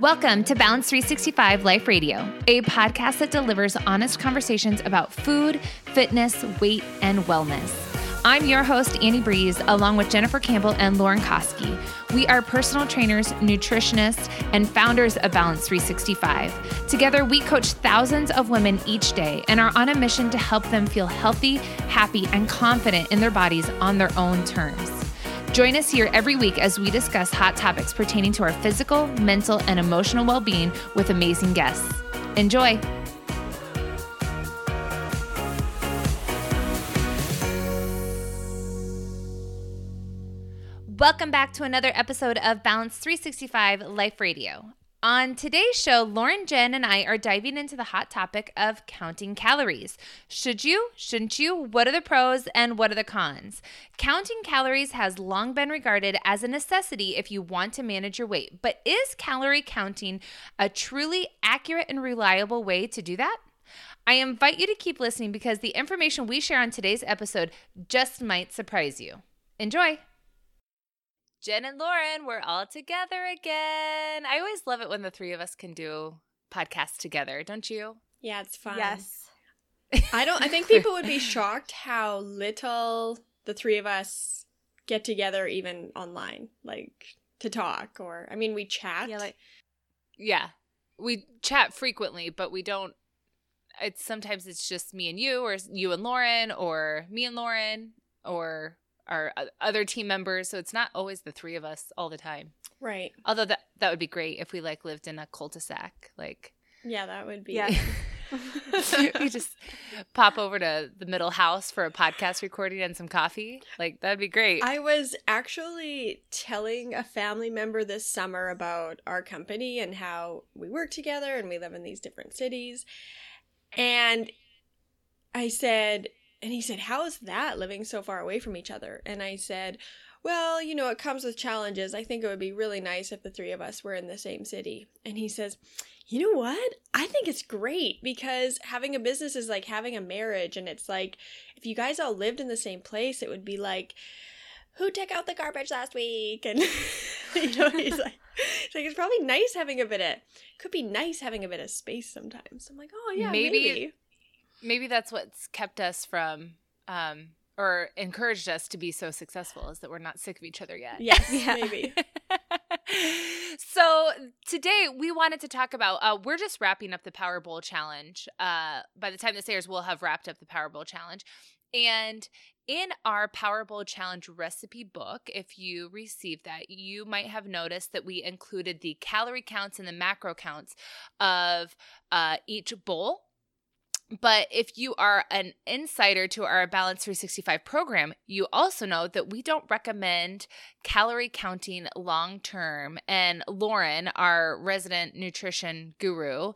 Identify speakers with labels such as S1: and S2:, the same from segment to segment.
S1: Welcome to Balance 365 Life Radio, a podcast that delivers honest conversations about food, fitness, weight, and wellness. I'm your host, Annie Breeze, along with Jennifer Campbell and Lauren Koski. We are personal trainers, nutritionists, and founders of Balance 365. Together, we coach thousands of women each day and are on a mission to help them feel healthy, happy, and confident in their bodies on their own terms. Join us here every week as we discuss hot topics pertaining to our physical, mental, and emotional well being with amazing guests. Enjoy! Welcome back to another episode of Balance 365 Life Radio. On today's show, Lauren, Jen, and I are diving into the hot topic of counting calories. Should you? Shouldn't you? What are the pros and what are the cons? Counting calories has long been regarded as a necessity if you want to manage your weight, but is calorie counting a truly accurate and reliable way to do that? I invite you to keep listening because the information we share on today's episode just might surprise you. Enjoy! Jen and Lauren, we're all together again. I always love it when the three of us can do podcasts together, don't you?
S2: Yeah, it's fun.
S3: Yes.
S2: I don't I think people would be shocked how little the three of us get together even online, like to talk or I mean we chat.
S1: Yeah, like yeah. We chat frequently, but we don't it's sometimes it's just me and you or you and Lauren or me and Lauren or our uh, other team members so it's not always the three of us all the time.
S2: Right.
S1: Although that that would be great if we like lived in a cul-de-sac like
S2: yeah that would be
S3: yeah.
S1: We just pop over to the middle house for a podcast recording and some coffee. Like that'd be great.
S2: I was actually telling a family member this summer about our company and how we work together and we live in these different cities. And i said and he said, How is that living so far away from each other? And I said, Well, you know, it comes with challenges. I think it would be really nice if the three of us were in the same city. And he says, You know what? I think it's great because having a business is like having a marriage. And it's like, if you guys all lived in the same place, it would be like, who took out the garbage last week? And you know, he's like, it's like it's probably nice having a bit of could be nice having a bit of space sometimes. I'm like, oh yeah, maybe, maybe
S1: maybe that's what's kept us from um or encouraged us to be so successful is that we're not sick of each other yet.
S2: Yes, yeah. maybe.
S1: so today we wanted to talk about uh, we're just wrapping up the Power Bowl challenge. Uh, by the time this airs, we'll have wrapped up the Power Bowl challenge. And in our Power Bowl challenge recipe book, if you received that, you might have noticed that we included the calorie counts and the macro counts of uh, each bowl but if you are an insider to our Balance 365 program, you also know that we don't recommend calorie counting long term. And Lauren, our resident nutrition guru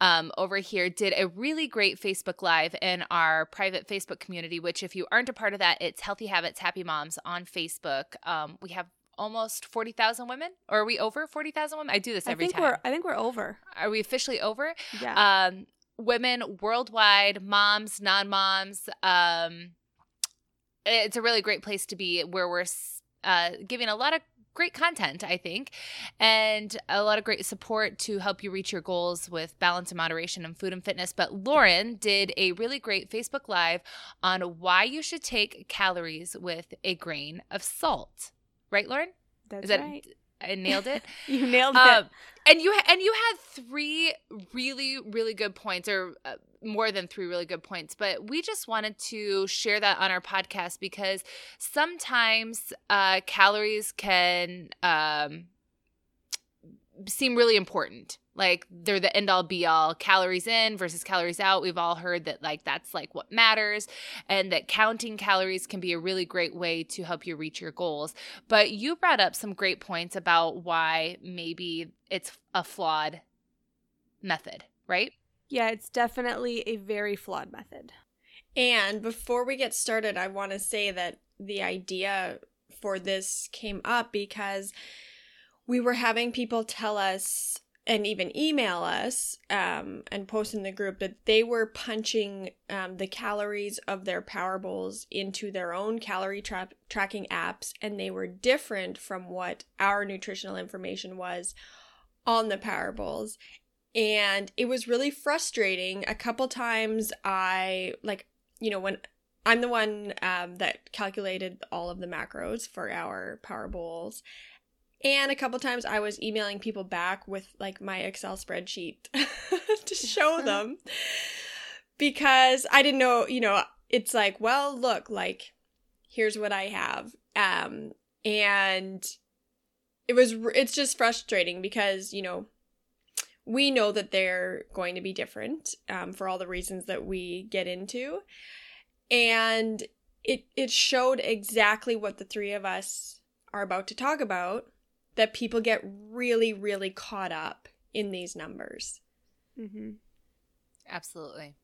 S1: um, over here, did a really great Facebook Live in our private Facebook community, which, if you aren't a part of that, it's Healthy Habits, Happy Moms on Facebook. Um, we have almost 40,000 women or are we over 40,000 women? I do this every
S3: I think
S1: time.
S3: We're, I think we're over.
S1: Are we officially over?
S3: Yeah.
S1: Um, women worldwide, moms, non moms. Um, it's a really great place to be where we're uh, giving a lot of great content, I think, and a lot of great support to help you reach your goals with balance and moderation and food and fitness. But Lauren did a really great Facebook Live on why you should take calories with a grain of salt. Right, Lauren?
S3: That's Is that, right.
S1: I nailed it.
S3: you nailed um, it.
S1: And you and you had three really really good points, or uh, more than three really good points. But we just wanted to share that on our podcast because sometimes uh, calories can um, seem really important like they're the end all be all. Calories in versus calories out. We've all heard that like that's like what matters and that counting calories can be a really great way to help you reach your goals. But you brought up some great points about why maybe it's a flawed method right?
S3: Yeah it's definitely a very flawed method.
S2: And before we get started i want to say that the idea for this came up because we were having people tell us and even email us um, and post in the group that they were punching um, the calories of their power bowls into their own calorie tra- tracking apps and they were different from what our nutritional information was on the Power Bowls. And it was really frustrating. A couple times I, like, you know, when I'm the one um, that calculated all of the macros for our Power Bowls. And a couple times I was emailing people back with like my Excel spreadsheet to show them because I didn't know, you know, it's like, well, look, like here's what I have. Um and it was it's just frustrating because, you know, we know that they're going to be different um, for all the reasons that we get into and it it showed exactly what the three of us are about to talk about that people get really really caught up in these numbers
S3: Mm-hmm.
S1: Absolutely.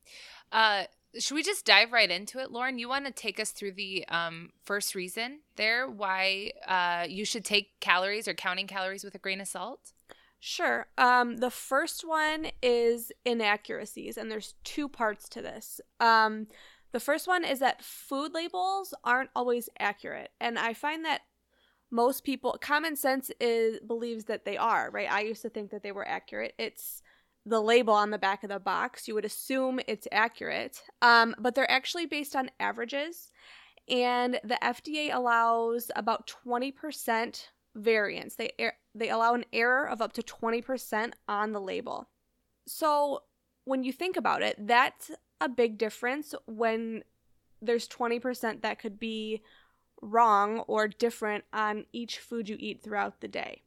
S1: Uh, should we just dive right into it, Lauren? You want to take us through the um, first reason there why uh, you should take calories or counting calories with a grain of salt?
S3: Sure. Um, the first one is inaccuracies, and there's two parts to this. Um, the first one is that food labels aren't always accurate, and I find that most people, common sense is believes that they are. Right? I used to think that they were accurate. It's the label on the back of the box. You would assume it's accurate, um, but they're actually based on averages, and the FDA allows about twenty percent variance. They er- they allow an error of up to 20% on the label. So, when you think about it, that's a big difference when there's 20% that could be wrong or different on each food you eat throughout the day.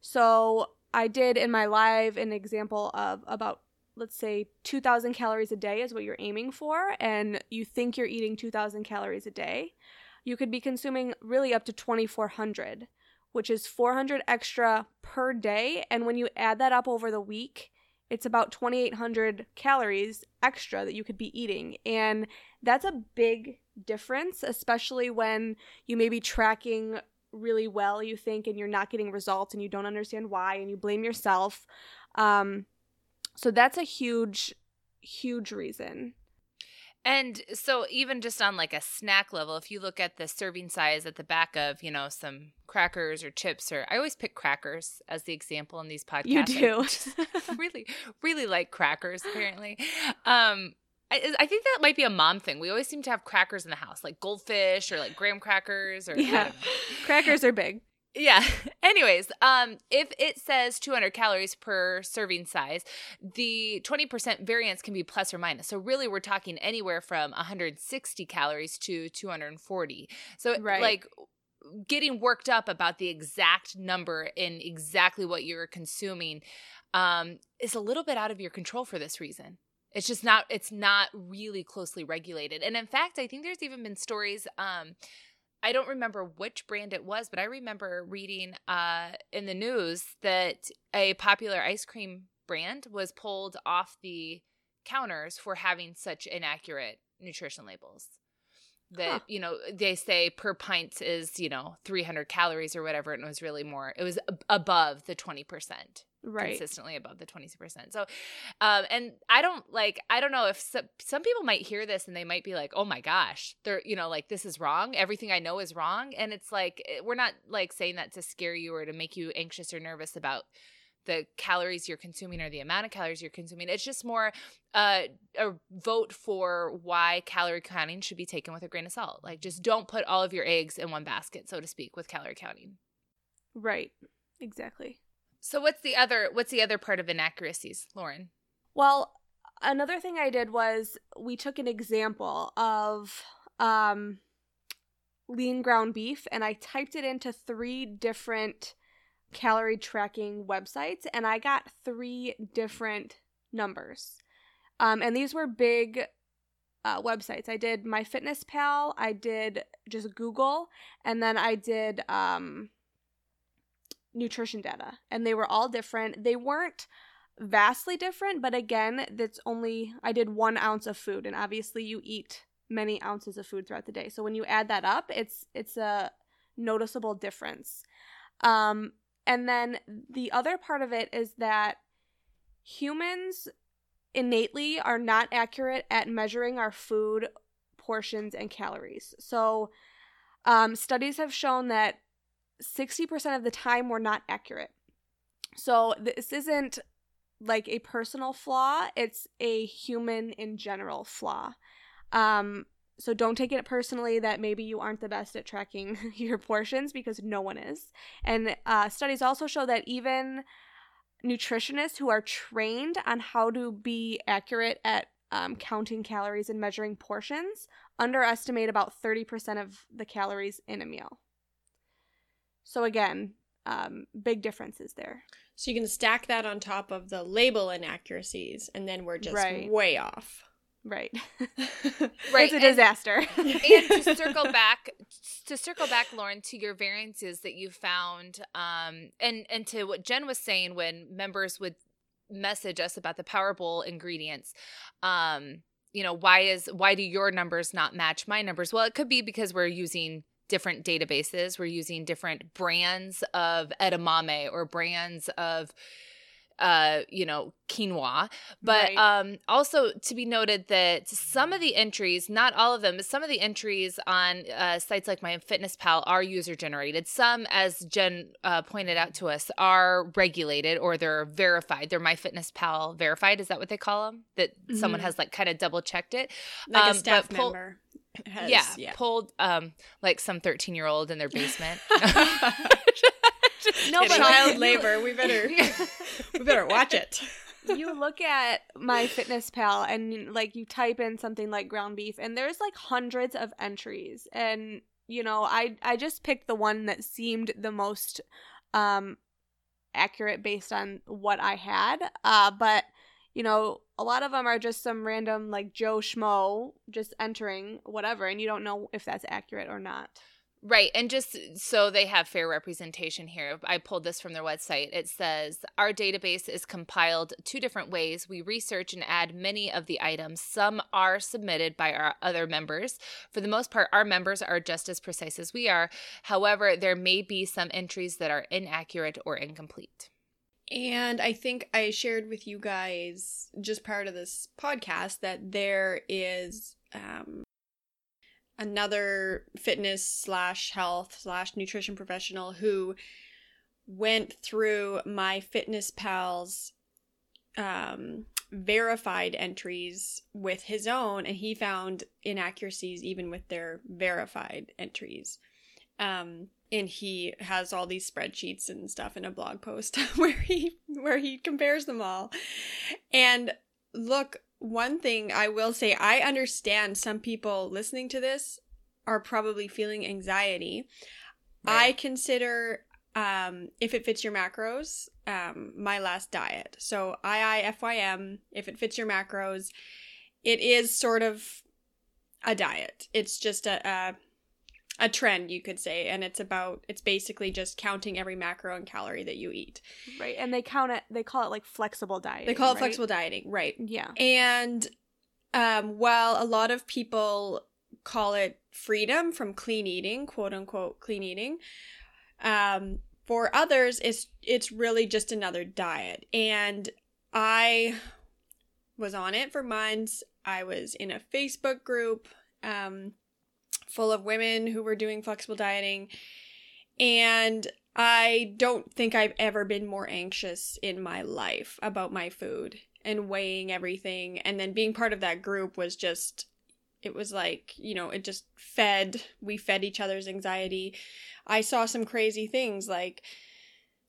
S3: So, I did in my live an example of about let's say 2000 calories a day is what you're aiming for and you think you're eating 2000 calories a day. You could be consuming really up to 2400 which is 400 extra per day. And when you add that up over the week, it's about 2,800 calories extra that you could be eating. And that's a big difference, especially when you may be tracking really well, you think, and you're not getting results and you don't understand why and you blame yourself. Um, so that's a huge, huge reason.
S1: And so even just on like a snack level, if you look at the serving size at the back of, you know, some crackers or chips or I always pick crackers as the example in these podcasts.
S3: You do.
S1: I really really like crackers apparently. Um I, I, think that might be a mom thing. We always seem to have crackers in the house, like goldfish or like graham crackers or
S3: yeah. Crackers are big.
S1: Yeah. Anyways, um, if it says 200 calories per serving size, the 20% variance can be plus or minus. So really, we're talking anywhere from 160 calories to 240. So
S3: right.
S1: like getting worked up about the exact number in exactly what you're consuming um, is a little bit out of your control for this reason it's just not it's not really closely regulated and in fact i think there's even been stories um I don't remember which brand it was, but I remember reading uh, in the news that a popular ice cream brand was pulled off the counters for having such inaccurate nutrition labels. That, huh. you know, they say per pint is, you know, 300 calories or whatever, and it was really more, it was above the 20%
S3: right
S1: consistently above the 20% so um and i don't like i don't know if some, some people might hear this and they might be like oh my gosh they're you know like this is wrong everything i know is wrong and it's like eh, we're not like saying that to scare you or to make you anxious or nervous about the calories you're consuming or the amount of calories you're consuming. It's just more uh, a vote for why calorie counting should be taken with a grain of salt. Like, just don't put all of your eggs in one basket, so to speak, with calorie counting.
S3: Right. Exactly.
S1: So what's the other what's the other part of inaccuracies, Lauren?
S3: Well, another thing I did was we took an example of um lean ground beef and I typed it into three different calorie tracking websites and I got three different numbers. Um, and these were big uh, websites. I did MyFitnessPal, I did just Google, and then I did um, nutrition data and they were all different. They weren't vastly different, but again, that's only I did one ounce of food, and obviously you eat many ounces of food throughout the day. So when you add that up, it's it's a noticeable difference. Um, and then the other part of it is that humans innately are not accurate at measuring our food portions and calories. So um, studies have shown that 60% of the time we're not accurate. So this isn't like a personal flaw, it's a human in general flaw. Um, so don't take it personally that maybe you aren't the best at tracking your portions because no one is. And uh, studies also show that even nutritionists who are trained on how to be accurate at um, counting calories and measuring portions underestimate about 30% of the calories in a meal. So, again, um, big differences there.
S2: So you can stack that on top of the label inaccuracies, and then we're just
S3: Right.
S2: way off.
S3: Right.
S1: Right,
S3: It's a
S1: and-
S3: disaster.
S1: and to circle back to circle back lauren to your variances that you found um and and to what jen was saying when members would message us about the power bowl ingredients um you know why is why do your numbers not match my numbers well it could be because we're using different databases. We're using different brands of edamame or brands of uh you know quinoa. But
S3: Right.
S1: um also to be noted that some of the entries not all of them but some of the entries on uh, sites like myfitnesspal are user generated some as jen uh, pointed out to us are regulated or they're verified. They're myfitnesspal verified. Is that what they call them that someone
S2: Mhm.
S1: has like kind of double checked it.
S2: Like
S1: Um,
S2: a staff member. Has,
S1: yeah,
S2: yeah.
S1: pulled um like some 13 year old in their basement
S3: No, but
S2: child labor. We better we better watch it.
S3: you look at my fitness pal and like you type in something like ground beef and there's like hundreds of entries and you know i i just picked the one that seemed the most um accurate based on what i had uh but you know a lot of them are just some random like joe schmo just entering whatever and you don't know if that's accurate or not
S1: Right. And just uh, so they have fair representation here, I pulled this from their website. It says Our database is compiled two different ways. We research and add many of the items. Some are submitted by our other members. For the most part, our members are just as precise as we are. However, there may be some entries that are inaccurate or incomplete.
S2: And I think I shared with you guys just prior to this podcast that there is um, another fitness slash health slash nutrition professional who went through my fitness pals um verified entries with his own and he found inaccuracies even with their verified entries. Um and he has all these spreadsheets and stuff in a blog post where he where he compares them all. And look one thing i will say i understand some people listening to this are probably feeling anxiety. I consider um if it fits your macros um my last diet. So iifym if it fits your macros it is sort of a diet. It's just a, a a trend you could say and it's about it's basically just counting every macro and calorie that you eat
S3: right and they count it they call it like flexible diet
S2: they call it flexible dieting right
S3: yeah
S2: and um, while a lot of people call it freedom from clean eating, quote unquote clean eating, um, for others, it's it's really just another diet. And I was on it for months. I was in a Facebook group um, full of women who were doing flexible dieting, and I don't think I've ever been more anxious in my life about my food and weighing everything. And then being part of that group was just, it was like, you know, it just fed, we fed each other's anxiety. I saw some crazy things like,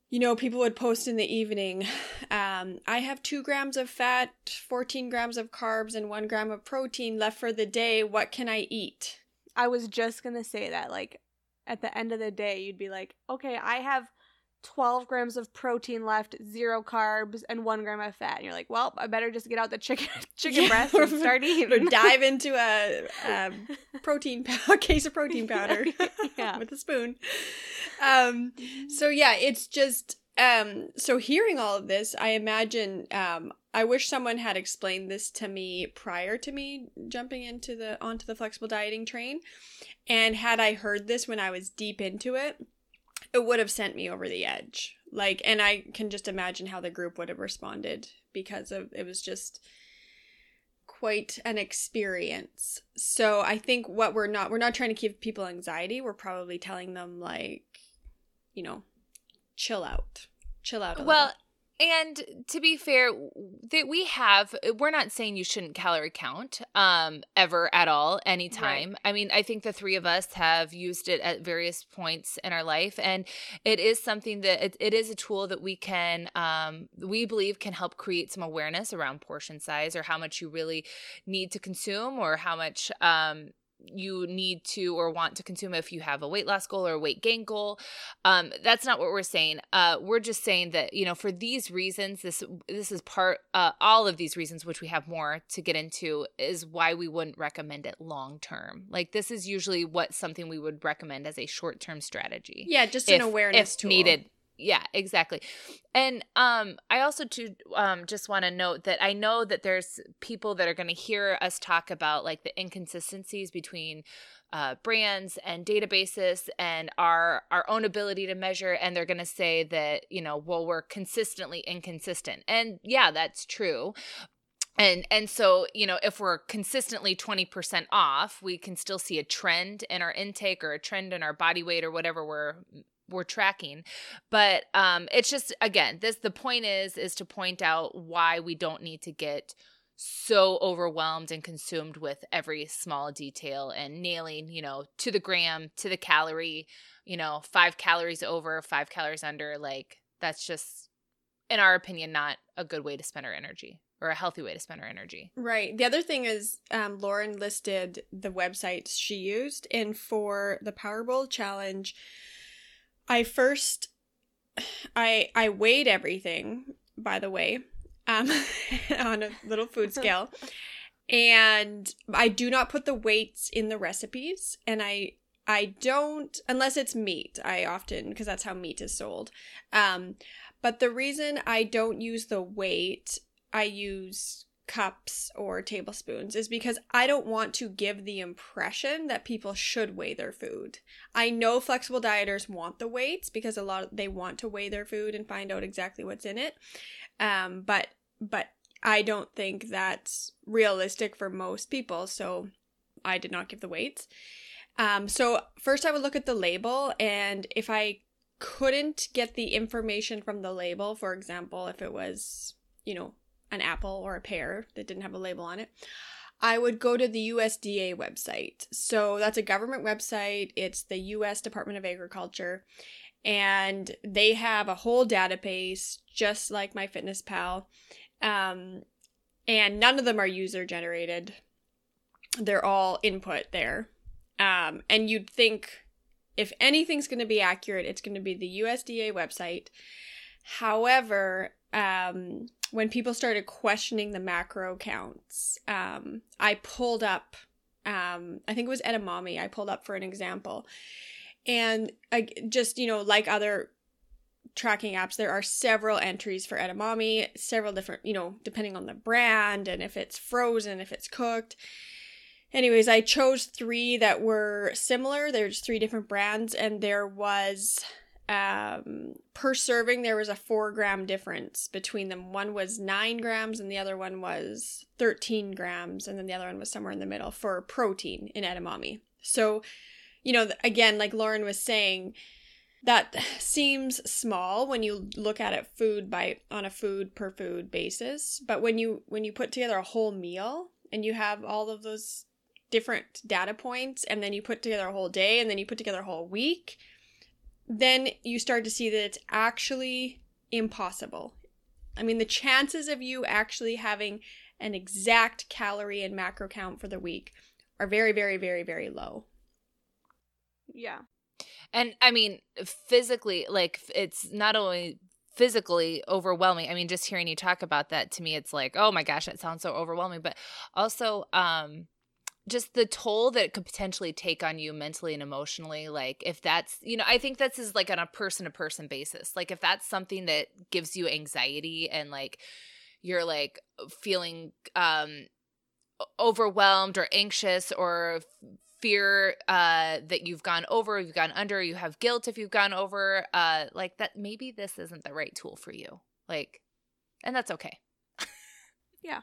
S2: you know, people would post in the evening, um, I have two grams of fat, 14 grams of carbs, and one gram of protein left for the day. What can I eat?
S3: I was just gonna say that, like, at the end of the day, you'd be like, okay, I have 12 grams of protein left, zero carbs, and one gram of fat. And you're like, well, I better just get out the chicken chicken
S2: Yeah.
S3: breast and start
S2: Or
S3: eating.
S2: dive into a, a protein a case of protein powder
S3: Yeah.
S2: with a spoon. Um, so yeah, it's just um so hearing all of this, I imagine um I wish someone had explained this to me prior to me jumping into the onto the flexible dieting train. And had I heard this when I was deep into it, it would have sent me over the edge. Like and I can just imagine how the group would have responded because of it was just quite an experience. So I think what we're not we're not trying to give people anxiety. We're probably telling them like, you know, chill out. chill out.
S1: well. And to be fair, that we have, we're not saying you shouldn't calorie count um, ever at all, anytime. Right. I mean, I think the three of us have used it at various points in our life, and it is something that it, it is a tool that we can, um, we believe, can help create some awareness around portion size or how much you really need to consume or how much um, you need to or want to consume if you have a weight loss goal or a weight gain goal. Um, that's not what we're saying. Uh, we're just saying that you know for these reasons, this this is part. Uh, all of these reasons, which we have more to get into, is why we wouldn't recommend it long term. Like this is usually what something we would recommend as a short term strategy.
S2: Yeah, just if, an awareness
S1: if
S2: tool.
S1: needed yeah exactly. And um i also too um just want to note that i know that there's people that are going to hear us talk about like the inconsistencies between uh, brands and databases and our our own ability to measure and they're going to say that you know well we're consistently inconsistent. And yeah that's true. And and so you know if we're consistently 20% off we can still see a trend in our intake or a trend in our body weight or whatever we're we're tracking but um it's just again this the point is is to point out why we don't need to get so overwhelmed and consumed with every small detail and nailing you know to the gram to the calorie you know 5 calories over 5 calories under like that's just in our opinion not a good way to spend our energy or a healthy way to spend our energy.
S2: Right. The other thing is um, Lauren listed the websites she used, and for the Power Bowl challenge, I first I I weighed everything, by the way, um on a little food scale. and I do not put the weights in the recipes and I I don't unless it's meat. I often because that's how meat is sold. Um but the reason I don't use the weight, I use cups or tablespoons is because I don't want to give the impression that people should weigh their food. I know flexible dieters want the weights because a lot of, they want to weigh their food and find out exactly what's in it. Um, but but I don't think that's realistic for most people, so I did not give the weights. Um, so first I would look at the label and if I couldn't get the information from the label, for example, if it was, you know, an apple or a pear that didn't have a label on it, I would go to the USDA website. So that's a government website, it's the US Department of Agriculture, and they have a whole database just like MyFitnessPal. Um, and none of them are user generated, they're all input there. Um, and you'd think if anything's going to be accurate, it's going to be the USDA website. However, um, when people started questioning the macro counts, um, I pulled up, um, I think it was Edamame, I pulled up for an example. And I just, you know, like other tracking apps, there are several entries for edamame, several different, you know, depending on the brand and if it's frozen, if it's cooked. Anyways, I chose three that were similar. There's three different brands, and there was um, per serving, there was a four gram difference between them. One was nine grams, and the other one was 13 grams, and then the other one was somewhere in the middle for protein in edamame. So, you know, again, like Lauren was saying, that seems small when you look at it food by on a food per food basis but when you when you put together a whole meal and you have all of those different data points and then you put together a whole day and then you put together a whole week then you start to see that it's actually impossible. I mean, the chances of you actually having an exact calorie and macro count for the week are very, very, very, very low.
S3: Yeah.
S1: And I mean, physically, like, it's not only physically overwhelming. I mean, just hearing you talk about that to me, it's like, oh my gosh, that sounds so overwhelming. But also, um, just the toll that it could potentially take on you mentally and emotionally like if that's you know i think this is like on a person to person basis like if that's something that gives you anxiety and like you're like feeling um overwhelmed or anxious or fear uh that you've gone over you've gone under you have guilt if you've gone over uh like that maybe this isn't the right tool for you like and that's okay.
S3: Yeah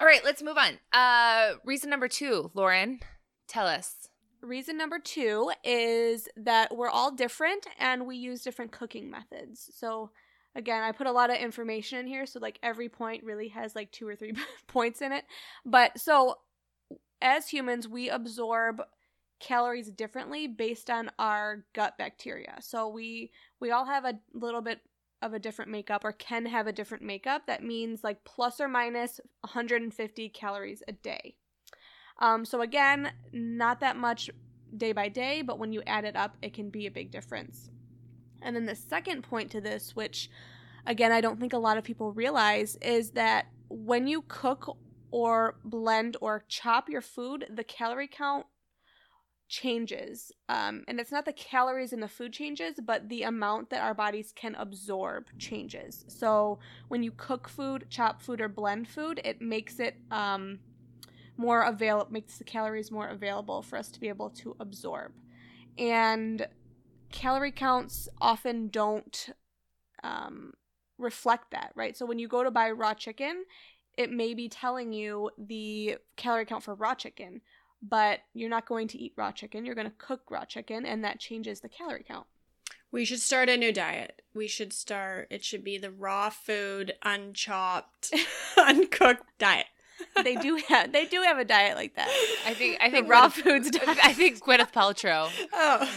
S1: all right, let's move on. Uh, reason number two, Lauren, tell us.
S3: Reason number two is that we're all different and we use different cooking methods. So again, I put a lot of information in here, so like every point really has like two or three points in it. But so as humans, we absorb calories differently based on our gut bacteria. So we we all have a little bit of a different makeup or can have a different makeup. That means like plus or minus 150 calories a day. Um, so again, not that much day by day, but when you add it up, it can be a big difference. And then the second point to this, which again, I don't think a lot of people realize, is that when you cook or blend or chop your food, the calorie count changes. Um, and it's not the calories in the food changes, but the amount that our bodies can absorb changes. So when you cook food, chop food, or blend food, it makes it um, more available, makes the calories more available for us to be able to absorb. And calorie counts often don't um, reflect that, right? So when you go to buy raw chicken, it may be telling you the calorie count for raw chicken, but you're not going to eat raw chicken. You're going to cook raw chicken, and that changes the calorie count.
S2: We should start a new diet. We should start, it should be the raw food, unchopped, uncooked diet
S3: they do have they do have a diet like that.
S1: I think I think
S3: raw
S1: Gwyneth,
S3: foods. Diet.
S1: I think Gwyneth Paltrow
S2: oh.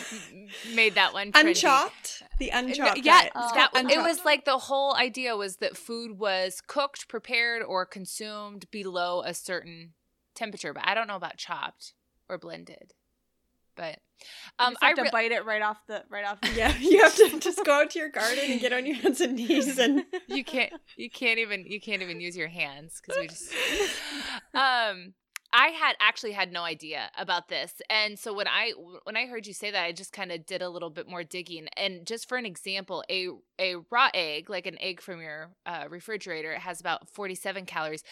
S1: made that one trendy.
S2: unchopped. The unchopped.
S1: Yeah,
S2: diet.
S3: Oh.
S1: that,
S2: Unchopped.
S1: it was like the whole idea was that food was cooked, prepared, or consumed below a certain temperature. But I don't know about chopped or blended. But um,
S3: just have
S1: I
S3: to
S1: re-
S3: bite it right off the right off.
S2: Yeah, you have to just go out to your garden and get on your hands and knees and
S1: you can't you can't even you can't even use your hands because we just um I had actually had no idea about this. And so when I when I heard you say that, I just kind of did a little bit more digging. And just for an example, a a raw egg, like an egg from your uh, refrigerator, has about 47 calories.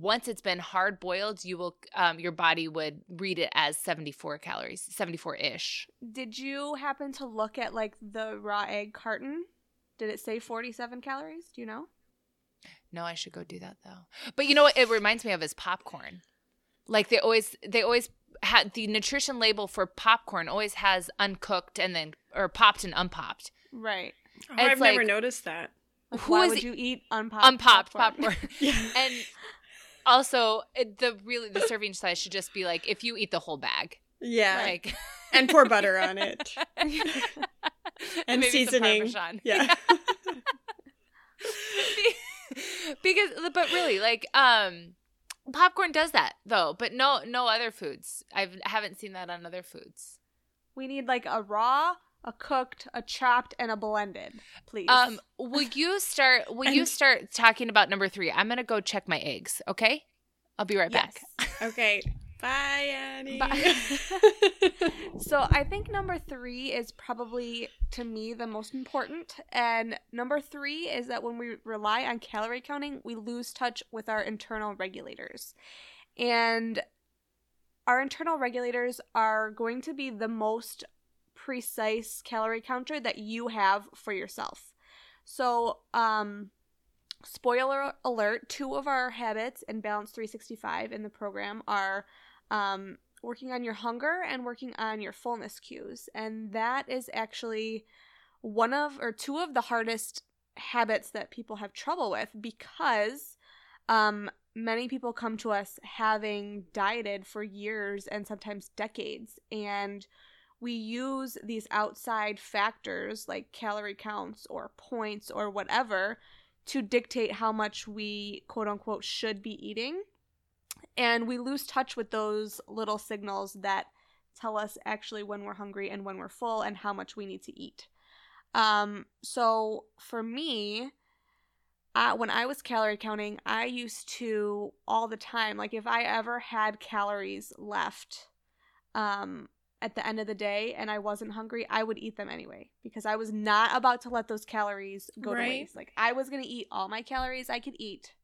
S1: Once it's been hard boiled, you will um, your body would read it as 74 calories, 74 ish.
S3: Did you happen to look at like the raw egg carton? Did it say 47 calories? Do you know?
S1: No, I should go do that though. But you know what? It reminds me of is popcorn. Like they always they always had the nutrition label for popcorn always has uncooked and then or popped and unpopped.
S3: Right.
S2: Oh, I've never noticed that.
S3: Like,
S1: Who
S3: why would
S1: it-
S3: you eat unpopped
S1: Unpopped popcorn.
S2: Yeah.
S1: and also it- the really the serving size should just be like if you eat the whole bag.
S2: Yeah.
S1: Like
S2: and pour butter on it.
S1: and
S2: And
S1: maybe some
S2: seasoning. Yeah.
S1: because but really like um popcorn does that though but no no other foods i've I haven't seen that on other foods
S3: we need like a raw, a cooked, a chopped, and a blended, please.
S1: um will you start will you start talking about number three i'm gonna go check my eggs okay i'll be right back
S2: okay. Bye, Annie.
S3: Bye. So I think number three is probably to me the most important. And number three is that when we rely on calorie counting, we lose touch with our internal regulators. And our internal regulators are going to be the most precise calorie counter that you have for yourself. So, um, spoiler alert two of our habits in Balance 365 in the program are um, working on your hunger and working on your fullness cues. And that is actually one of, or two of the hardest habits that people have trouble with because um, many people come to us having dieted for years and sometimes decades. And we use these outside factors like calorie counts or points or whatever to dictate how much we quote unquote should be eating. And we lose touch with those little signals that tell us actually when we're hungry and when we're full and how much we need to eat. Um, so for me, uh, when I was calorie counting, I used to all the time, like if I ever had calories left um, at the end of the day and I wasn't hungry, I would eat them anyway because I was not about to let those calories go
S2: Right.
S3: to waste. Like I was going to eat all my calories I could eat.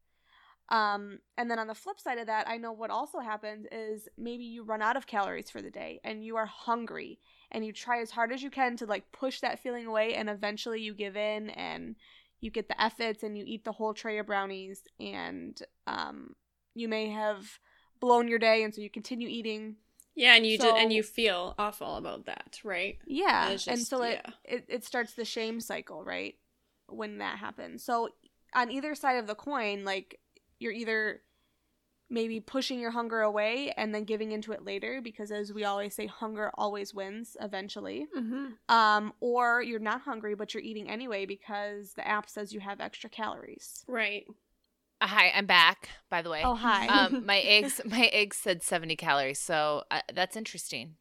S3: Um, and then on the flip side of that, I know what also happens is maybe you run out of calories for the day and you are hungry and you try as hard as you can to like push that feeling away and eventually you give in and you get the efforts and you eat the whole tray of brownies and um, you may have blown your day and so you continue eating
S2: Yeah, and you did, and you feel awful about that, right?
S3: yeah and
S2: just-
S3: so it,
S2: yeah.
S3: it it starts the shame cycle right when that happens. So on either side of the coin, like you're either maybe pushing your hunger away and then giving into it later because as we always say hunger always wins eventually
S2: Mm-hmm.
S3: um, or you're not hungry but you're eating anyway because the app says you have extra calories
S2: Right.
S1: Uh, hi, I'm back. By the way,
S3: oh hi
S1: um, my eggs, my eggs said 70 calories, so uh, that's interesting.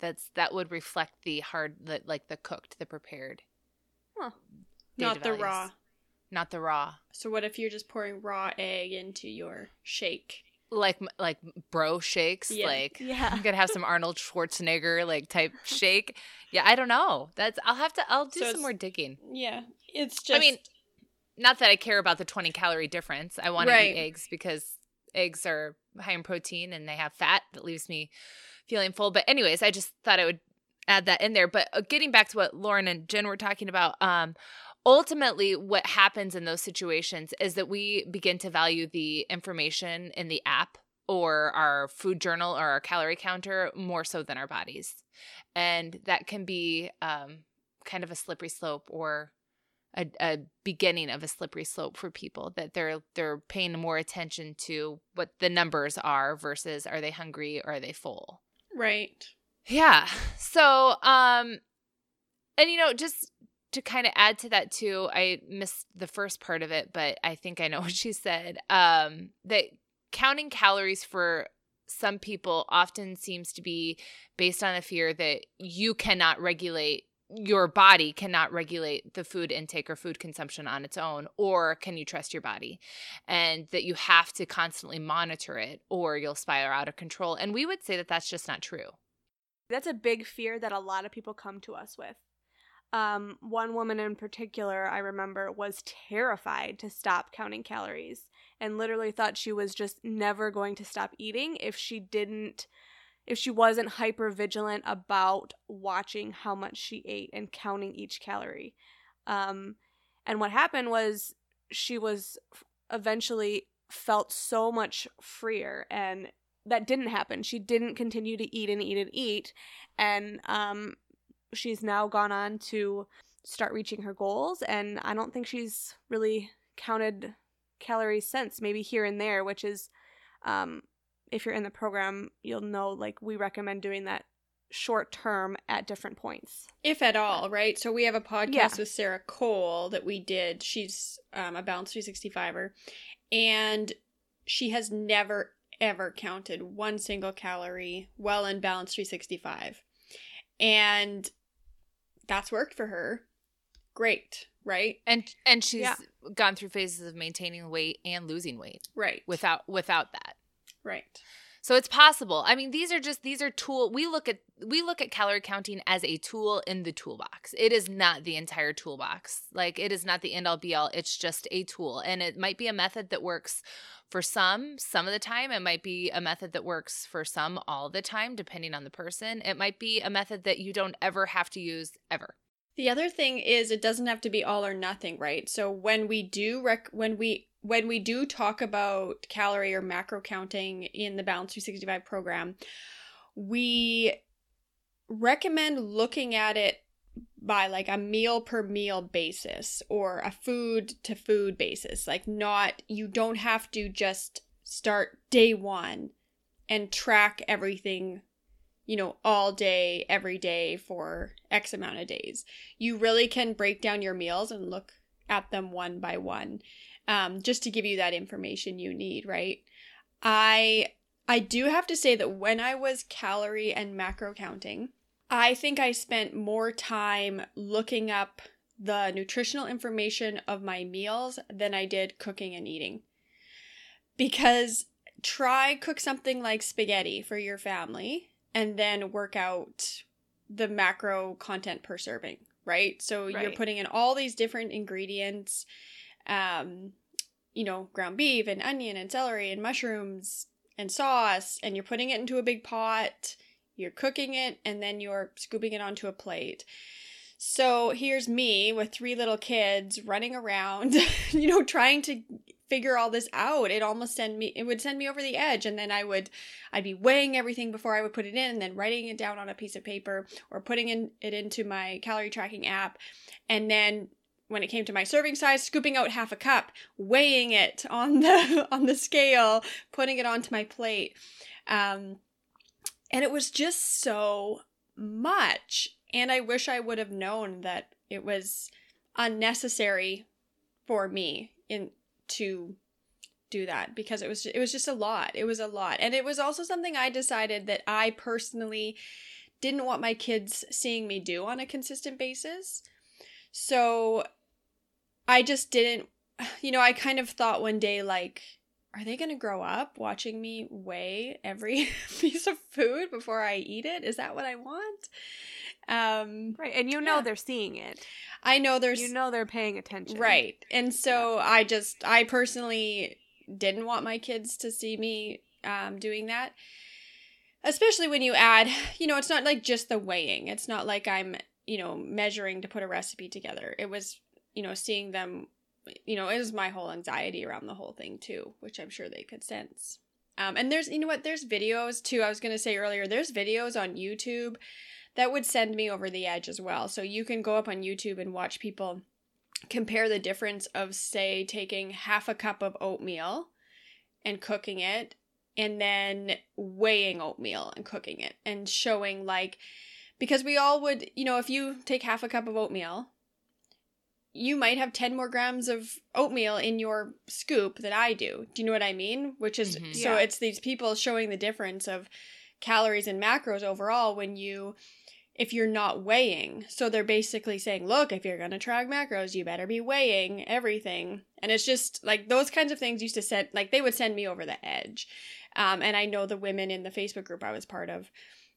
S1: That's that would reflect the hard, the, like the cooked, the prepared,
S3: Huh.
S2: Not the
S1: values.
S2: raw.
S1: not the raw.
S2: So what if you're just pouring raw egg into your shake?
S1: Like like bro shakes,
S2: Yeah.
S1: like
S3: yeah
S1: I'm gonna have some Arnold Schwarzenegger like type shake. Yeah, I don't know. That's I'll have to. I'll do
S2: So
S1: some more digging.
S2: Yeah, it's just.
S1: I mean, not that I care about the 20 calorie difference. I want to eat eggs because eggs are high in protein and they have fat that leaves me feeling full. But anyways, I just thought I would add that in there. But uh, getting back to what Lauren and Jen were talking about, um, ultimately what happens in those situations is that we begin to value the information in the app or our food journal or our calorie counter more so than our bodies. And that can be um, kind of a slippery slope or a, a beginning of a slippery slope for people that they're they're paying more attention to what the numbers are versus are they hungry or are they full
S2: right.
S1: yeah so um and you know just to kind of add to that too i missed the first part of it but i think i know what she said um that counting calories for some people often seems to be based on a fear that you cannot regulate your body cannot regulate the food intake or food consumption on its own or can you trust your body? And that you have to constantly monitor it or you'll spiral out of control. And we would say that that's just not true.
S3: That's a big fear that a lot of people come to us with. Um, one woman in particular, I remember, was terrified to stop counting calories and literally thought she was just never going to stop eating if she didn't, if she wasn't hyper vigilant about watching how much she ate and counting each calorie. Um, and what happened was she was eventually felt so much freer and that didn't happen. She didn't continue to eat and eat and eat. And um, she's now gone on to start reaching her goals. And I don't think she's really counted calories since, maybe here and there, which is, um, if you're in the program, you'll know like we recommend doing that short term at different points.
S2: If at all, right? So we have a podcast
S3: Yeah.
S2: with Sarah Cole that we did. She's um, a Balance 365er, and she has never ever counted one single calorie well in Balance 365, and that's worked for her. Great, right?
S1: and and she's
S3: Yeah.
S1: gone through phases of maintaining weight and losing weight
S2: Right.
S1: without without that
S2: right.
S1: so it's possible. I mean these are just these are tool we look at we look at calorie counting as a tool in the toolbox. It is not the entire toolbox. Like it is not the end all be all. It's just a tool. And it might be a method that works for some some of the time. It might be a method that works for some all the time depending on the person. It might be a method that you don't ever have to use ever
S2: The other thing is it doesn't have to be all or nothing, right? So when we do rec- when we when we do talk about calorie or macro counting in the Balance 365 program, we recommend looking at it by like a meal per meal basis or a food to food basis. Like not you don't have to just start day 1 and track everything you know, all day, every day for X amount of days. You really can break down your meals and look at them one by one, um, just to give you that information you need, right? I I do have to say that when I was calorie and macro counting, I think I spent more time looking up the nutritional information of my meals than I did cooking and eating. Because try cook something like spaghetti for your family and then work out the macro content per serving, right? So you're putting in all these different ingredients, um, you know, ground beef and onion and celery and mushrooms and sauce, and you're putting it into a big pot, you're cooking it, and then you're scooping it onto a plate. So here's me with three little kids running around, you know, trying to figure all this out. It almost send me it would send me over the edge and then I would I'd be weighing everything before I would put it in and then writing it down on a piece of paper or putting in, it into my calorie tracking app and then when it came to my serving size, scooping out half a cup, weighing it on the on the scale, putting it onto my plate. Um, and it was just so much. And I wish I would have known that it was unnecessary for me in to do that because it was it was just a lot. It was a lot. And it was also something I decided that I personally didn't want my kids seeing me do on a consistent basis. So I just didn't you know, I kind of thought one day like are they going to grow up watching me weigh every piece of food before I eat it? Is that what I want?
S3: Um, right, and you know yeah. they're seeing it.
S2: I know there's
S3: you know they're paying attention.
S2: Right. And so yeah. I just I personally didn't want my kids to see me um, doing that. Especially when you add, you know, it's not like just the weighing. It's not like I'm, you know, measuring to put a recipe together. It was, you know, seeing them, you know, it was my whole anxiety around the whole thing too, which I'm sure they could sense. Um, and there's, you know what, there's videos too. I was going to say earlier, there's videos on YouTube that would send me over the edge as well. So you can go up on YouTube and watch people compare the difference of, say, taking half a cup of oatmeal and cooking it, and then weighing oatmeal and cooking it, and showing like, because we all would, you know, if you take half a cup of oatmeal, you might have 10 more grams of oatmeal in your scoop than I do. Do you know what I mean? Which is, mm-hmm. so yeah. it's these people showing the difference of calories and macros overall when you if you're not weighing. So they're basically saying, look, if you're going to track macros, you better be weighing everything. And it's just like those kinds of things used to send, like they would send me over the edge. Um, and I know the women in the Facebook group I was part of,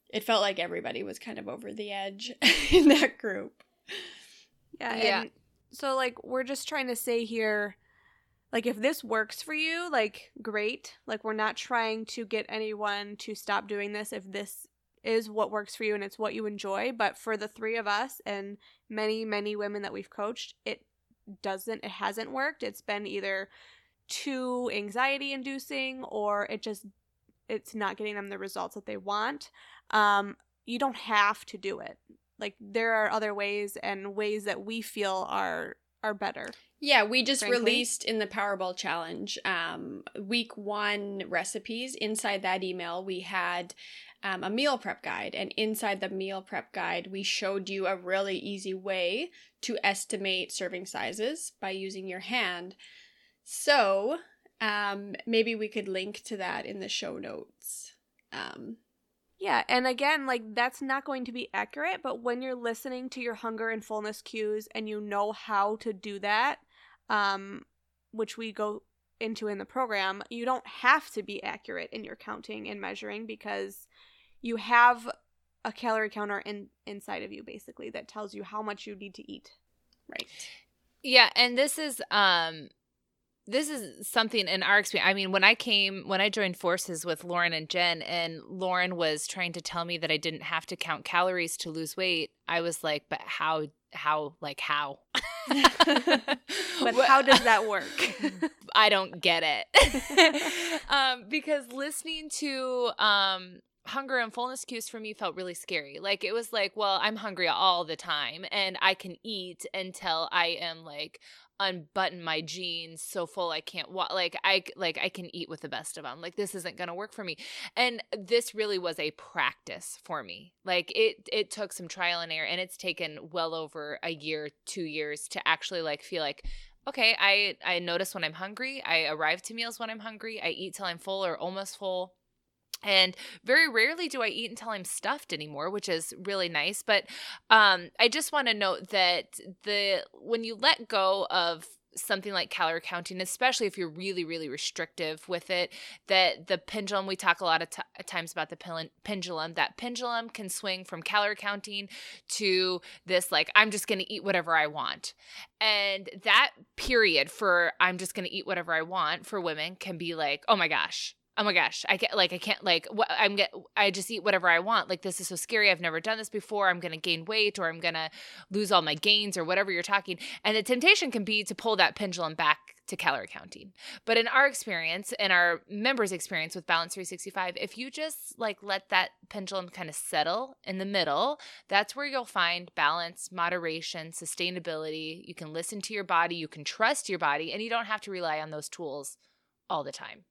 S2: it felt like everybody was kind of over the edge in that group.
S3: Yeah. yeah. so, like, we're just trying to say here, like, if this works for you, like, great. Like, we're not trying to get anyone to stop doing this if this is what works for you and it's what you enjoy. But for the three of us and many, many women that we've coached, it doesn't, it hasn't worked. It's been either too anxiety inducing or it just, it's not getting them the results that they want. Um, you don't have to do it. Like there are other ways and ways that we feel are are better.
S2: Yeah, we just frankly. released in the Power Bowl challenge um, week one recipes. Inside that email, we had um, a meal prep guide. And inside the meal prep guide, we showed you a really easy way to estimate serving sizes by using your hand. So um, maybe we could link to that in the show notes. Um,
S3: yeah, and again, like that's not going to be accurate, but when you're listening to your hunger and fullness cues and you know how to do that, um, which we go into in the program, you don't have to be accurate in your counting and measuring because you have a calorie counter in inside of you basically that tells you how much you need to eat.
S2: Right.
S1: Yeah, and this is um this is something in our experience. I mean, when I came, when I joined forces with Lauren and Jen, and Lauren was trying to tell me that I didn't have to count calories to lose weight, I was like, but how, how, like, how?
S3: but how does that work?
S1: I don't get it. um, because listening to um, hunger and fullness cues for me felt really scary. Like it was like, well, I'm hungry all the time and I can eat until I am like unbutton my jeans so full I can't walk like I like I can eat with the best of them. Like this isn't going to work for me. And this really was a practice for me. Like it it took some trial and error and it's taken well over a year, 2 years to actually like feel like okay, I I notice when I'm hungry. I arrive to meals when I'm hungry. I eat till I'm full or almost full and very rarely do I eat until I'm stuffed anymore, which is really nice. But um, I just want to note that the when you let go of something like calorie counting, especially if you're really, really restrictive with it, that the pendulum, we talk a lot of t- times about the pendulum, that pendulum can swing from calorie counting to this, like, I'm just going to eat whatever I want. And that period for I'm just going to eat whatever I want for women can be like, oh my gosh, oh my gosh i get like i can't like what i'm get i just eat whatever i want like this is so scary i've never done this before i'm gonna gain weight or i'm gonna lose all my gains or whatever you're talking and the temptation can be to pull that pendulum back to calorie counting but in our experience and our members experience with balance 365 if you just like let that pendulum kind of settle in the middle that's where you'll find balance moderation sustainability you can listen to your body you can trust your body and you don't have to rely on those tools all the time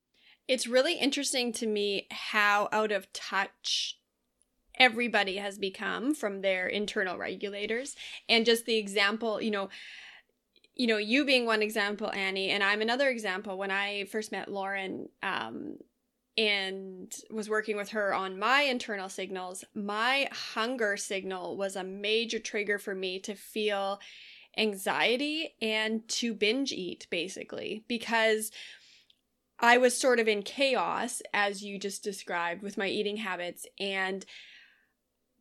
S2: it's really interesting to me how out of touch everybody has become from their internal regulators. And just the example you know you know you being one example annie and i'm another example. When i first met lauren um, and was working with her on my internal signals my hunger signal was a major trigger for me to feel anxiety and to binge eat basically because I was sort of in chaos, as you just described, with my eating habits. And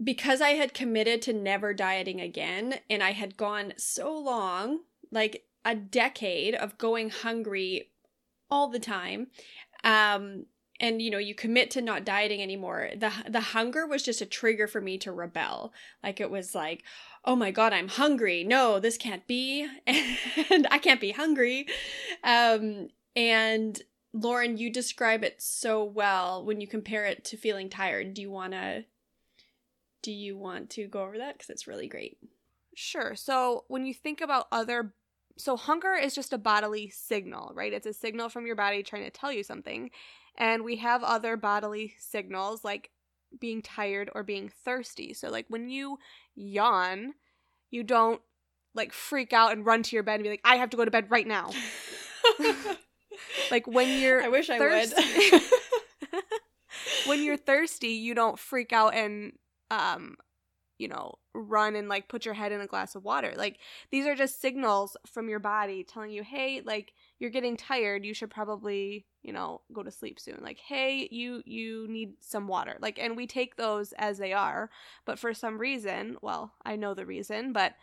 S2: because I had committed to never dieting again, and I had gone so long, like a decade of going hungry all the time, um, and you know you commit to not dieting anymore the the hunger was just a trigger for me to rebel like it was like oh my god i'm hungry no this can't be and i can't be hungry um and Lauren, you describe it so well when you compare it to feeling tired. Do you want to do you want to go over that cuz it's really great.
S3: Sure. So, when you think about other so hunger is just a bodily signal, right? It's a signal from your body trying to tell you something. And we have other bodily signals like being tired or being thirsty. So like when you yawn, you don't like freak out and run to your bed and be like, I have to go to bed right now. like when you're
S2: I wish I would.
S3: when you're thirsty, you don't freak out and um you know, run and like put your head in a glass of water. Like these are just signals from your body telling you, "Hey, like you're getting tired, you should probably, you know, go to sleep soon." Like, "Hey, you you need some water." Like and we take those as they are, but for some reason, well, I know the reason, but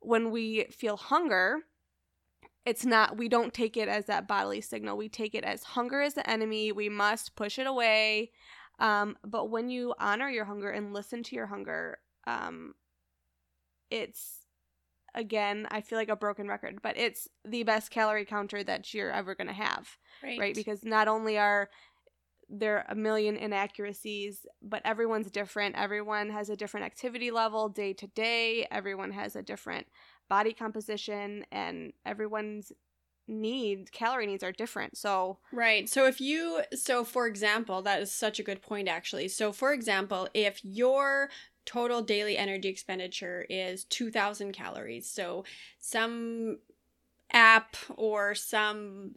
S3: when we feel hunger, it's not we don't take it as that bodily signal. We take it as hunger is the enemy. We must push it away. Um, but when you honor your hunger and listen to your hunger um, it's again i feel like a broken record but it's the best calorie counter that you're ever going to have right. right. Because not only are there a million inaccuracies but everyone's different. Everyone has a different activity level day to day. Everyone has a different body composition and everyone's needs calorie needs are different. So
S2: right. So if you so for example that is such a good point actually. So for example if your total daily energy expenditure is 2000 calories so some app or some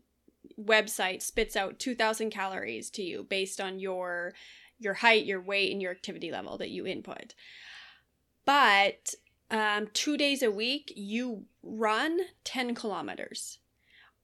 S2: website spits out 2000 calories to you based on your your height your weight and your activity level that you input. But um, two days a week, you run 10 kilometers.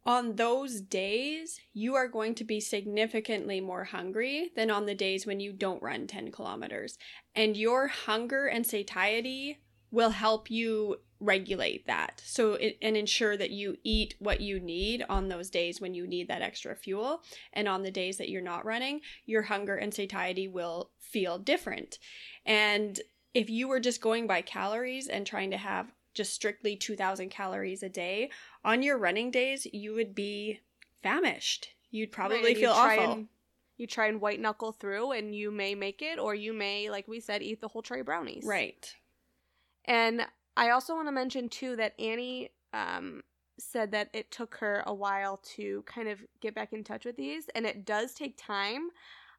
S2: On those days, you are going to be significantly more hungry than on the days when you don't run 10 kilometers. And your hunger and satiety will help you regulate that so it, and ensure that you eat what you need on those days when you need that extra fuel and on the days that you're not running your hunger and satiety will feel different and if you were just going by calories and trying to have just strictly 2000 calories a day on your running days you would be famished. You'd probably right, feel awful.
S3: and, you try and white knuckle through and you may make it or you may like we said eat the whole tray brownies.
S2: Right.
S3: And i also want to mention too that annie um, said that it took her a while to kind of get back in touch with these and it does take time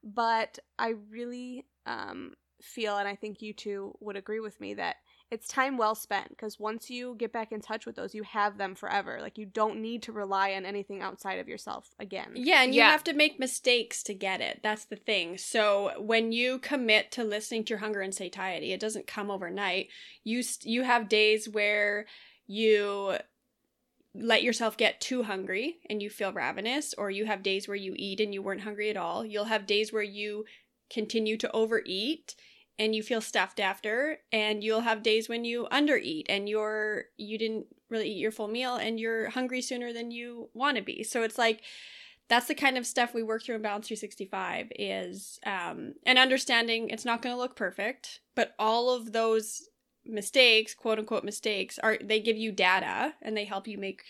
S3: but i really um, feel, and I think you two would agree with me, that it's time well spent because once you get back in touch with those, you have them forever. Like you don't need to rely on anything outside of yourself again.
S2: Yeah, and you yeah. have to make mistakes to get it. That's the thing. So when you commit to listening to your hunger and satiety, it doesn't come overnight. You st- you have days where you let yourself get too hungry and you feel ravenous or you have days where you eat and you weren't hungry at all. You'll have days where you continue to overeat and you feel stuffed after and you'll have days when you undereat and you're you didn't really eat your full meal and you're hungry sooner than you want to be. So it's like that's the kind of stuff we work through in Balance 365 is um, an understanding it's not going to look perfect, but all of those mistakes, quote unquote mistakes, are they give you data and they help you make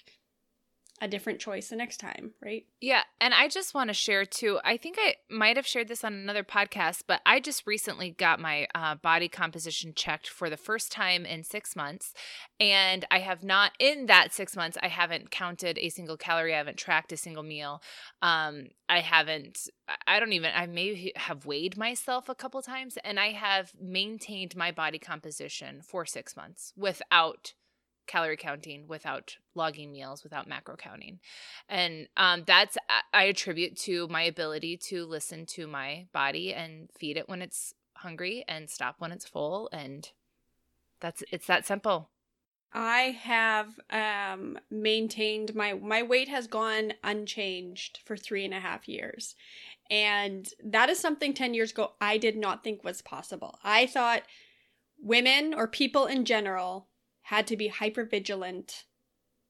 S2: a different choice the next time, right?
S1: Yeah. And I just want to share too. I think I might have shared this on another podcast, but I just recently got my uh, body composition checked for the first time in six months. And I have not, in that six months, I haven't counted a single calorie. I haven't tracked a single meal. Um, I haven't, I don't even, I may have weighed myself a couple times and I have maintained my body composition for six months without calorie counting without logging meals without macro counting. And um, that's i attribute to my ability to listen to my body and feed it when it's hungry and stop when it's full and that's it's that simple.
S2: I have um maintained my my weight has gone unchanged for three and a half years. And that is something 10 years ago i did not think was possible. I thought women or people in general had to be hyper vigilant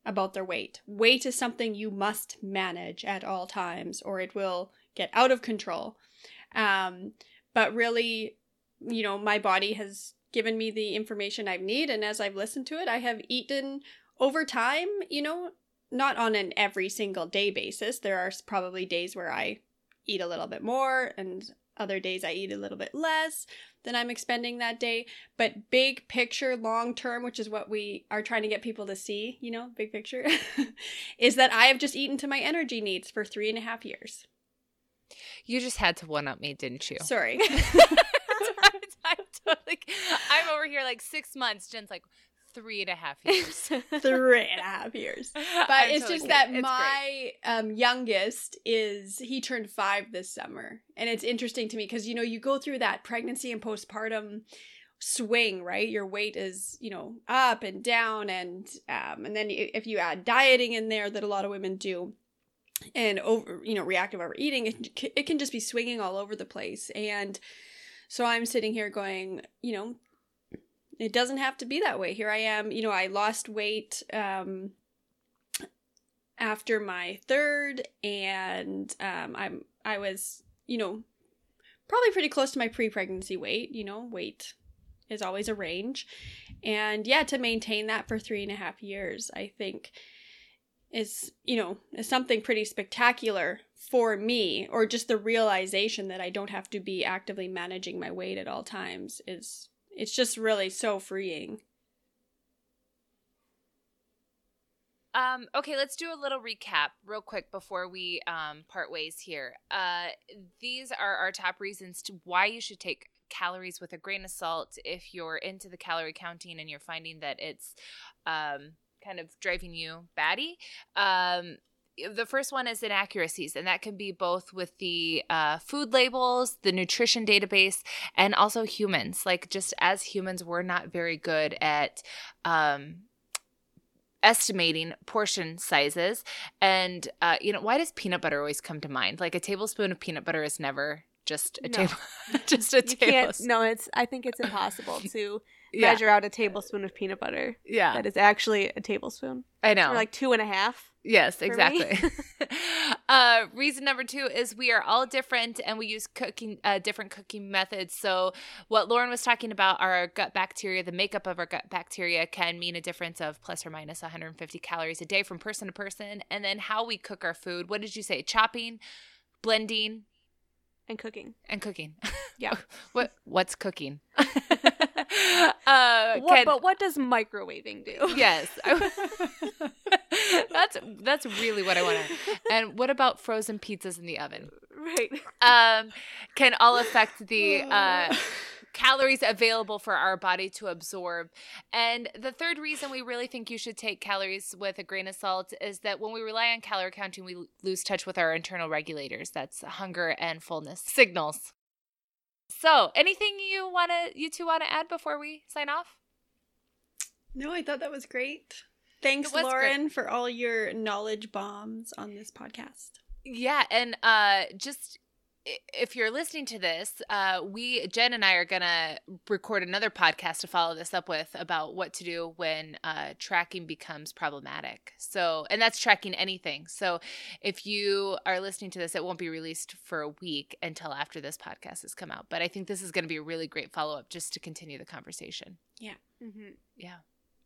S2: about their weight. Weight is something you must manage at all times or it will get out of control. Um, but really, you know, my body has given me the information I need. And as I've listened to it, I have eaten over time, you know, not on an every single day basis. There are probably days where I eat a little bit more and other days I eat a little bit less than I'm expending that day. But big picture, long term, which is what we are trying to get people to see, you know, big picture, is that I have just eaten to my energy needs for three and a half years.
S1: You just had to one up me, didn't you?
S2: Sorry.
S1: I'm, totally, I'm over here like six months. Jen's like, three and a half years.
S2: three and a half years. But I'm it's totally just that it's my um, youngest is he turned five this summer, and it's interesting to me because you know you go through that pregnancy and postpartum swing right your weight is you know up and down and um and then if you add dieting in there that a lot of women do and over you know reactive overeating it, it can just be swinging all over the place and so i'm sitting here going you know it doesn't have to be that way. Here I am, you know, I lost weight um after my third and um I'm I was, you know, probably pretty close to my pre-pregnancy weight, you know, weight is always a range. And yeah, to maintain that for three and a half years, I think is, you know, is something pretty spectacular for me, or just the realization that I don't have to be actively managing my weight at all times is it's just really so freeing.
S1: Um, okay, let's do a little recap real quick before we um, part ways here. Uh, these are our top reasons to why you should take calories with a grain of salt if you're into the calorie counting and you're finding that it's um, kind of driving you batty. Um, the first one is inaccuracies, and that can be both with the uh, food labels, the nutrition database, and also humans. Like, just as humans, we're not very good at um, estimating portion sizes. And, uh, you know, why does peanut butter always come to mind? Like, a tablespoon of peanut butter is never just a no. table, just a tablespoon.
S3: No, it's. I think it's impossible to yeah. measure out a tablespoon of peanut butter.
S1: Yeah,
S3: that is actually a tablespoon.
S1: I know,
S3: or like two and a half.
S1: Yes, exactly. uh, reason number two is we are all different and we use cooking uh, different cooking methods. So what Lauren was talking about, our gut bacteria, the makeup of our gut bacteria can mean a difference of plus or minus 150 calories a day from person to person. And then how we cook our food. What did you say? Chopping, blending,
S3: and cooking
S1: and cooking.
S3: Yeah.
S1: what what's cooking?
S3: uh, what, can, but what does microwaving do?
S1: Yes, that's that's really what I want to. And what about frozen pizzas in the oven?
S3: Right.
S1: Um, can all affect the uh, calories available for our body to absorb. And the third reason we really think you should take calories with a grain of salt is that when we rely on calorie counting, we lose touch with our internal regulators. That's hunger and fullness signals. So, anything you want to you two want to add before we sign off?
S2: No, I thought that was great. Thanks, Lauren, great. for all your knowledge bombs on this podcast.
S1: Yeah, and uh just if you're listening to this, uh, we Jen and I are gonna record another podcast to follow this up with about what to do when uh, tracking becomes problematic. So, and that's tracking anything. So, if you are listening to this, it won't be released for a week until after this podcast has come out. But I think this is going to be a really great follow up just to continue the conversation.
S2: Yeah.
S3: Mm-hmm.
S1: Yeah.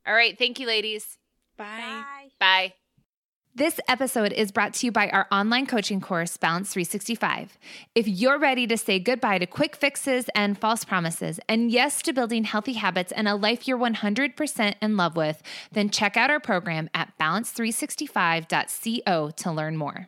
S1: All right. Thank you, ladies.
S2: Bye.
S1: Bye.
S4: This episode is brought to you by our online coaching course, Balance 365. If you're ready to say goodbye to quick fixes and false promises, and yes to building healthy habits and a life you're 100% in love with, then check out our program at balance365.co to learn more.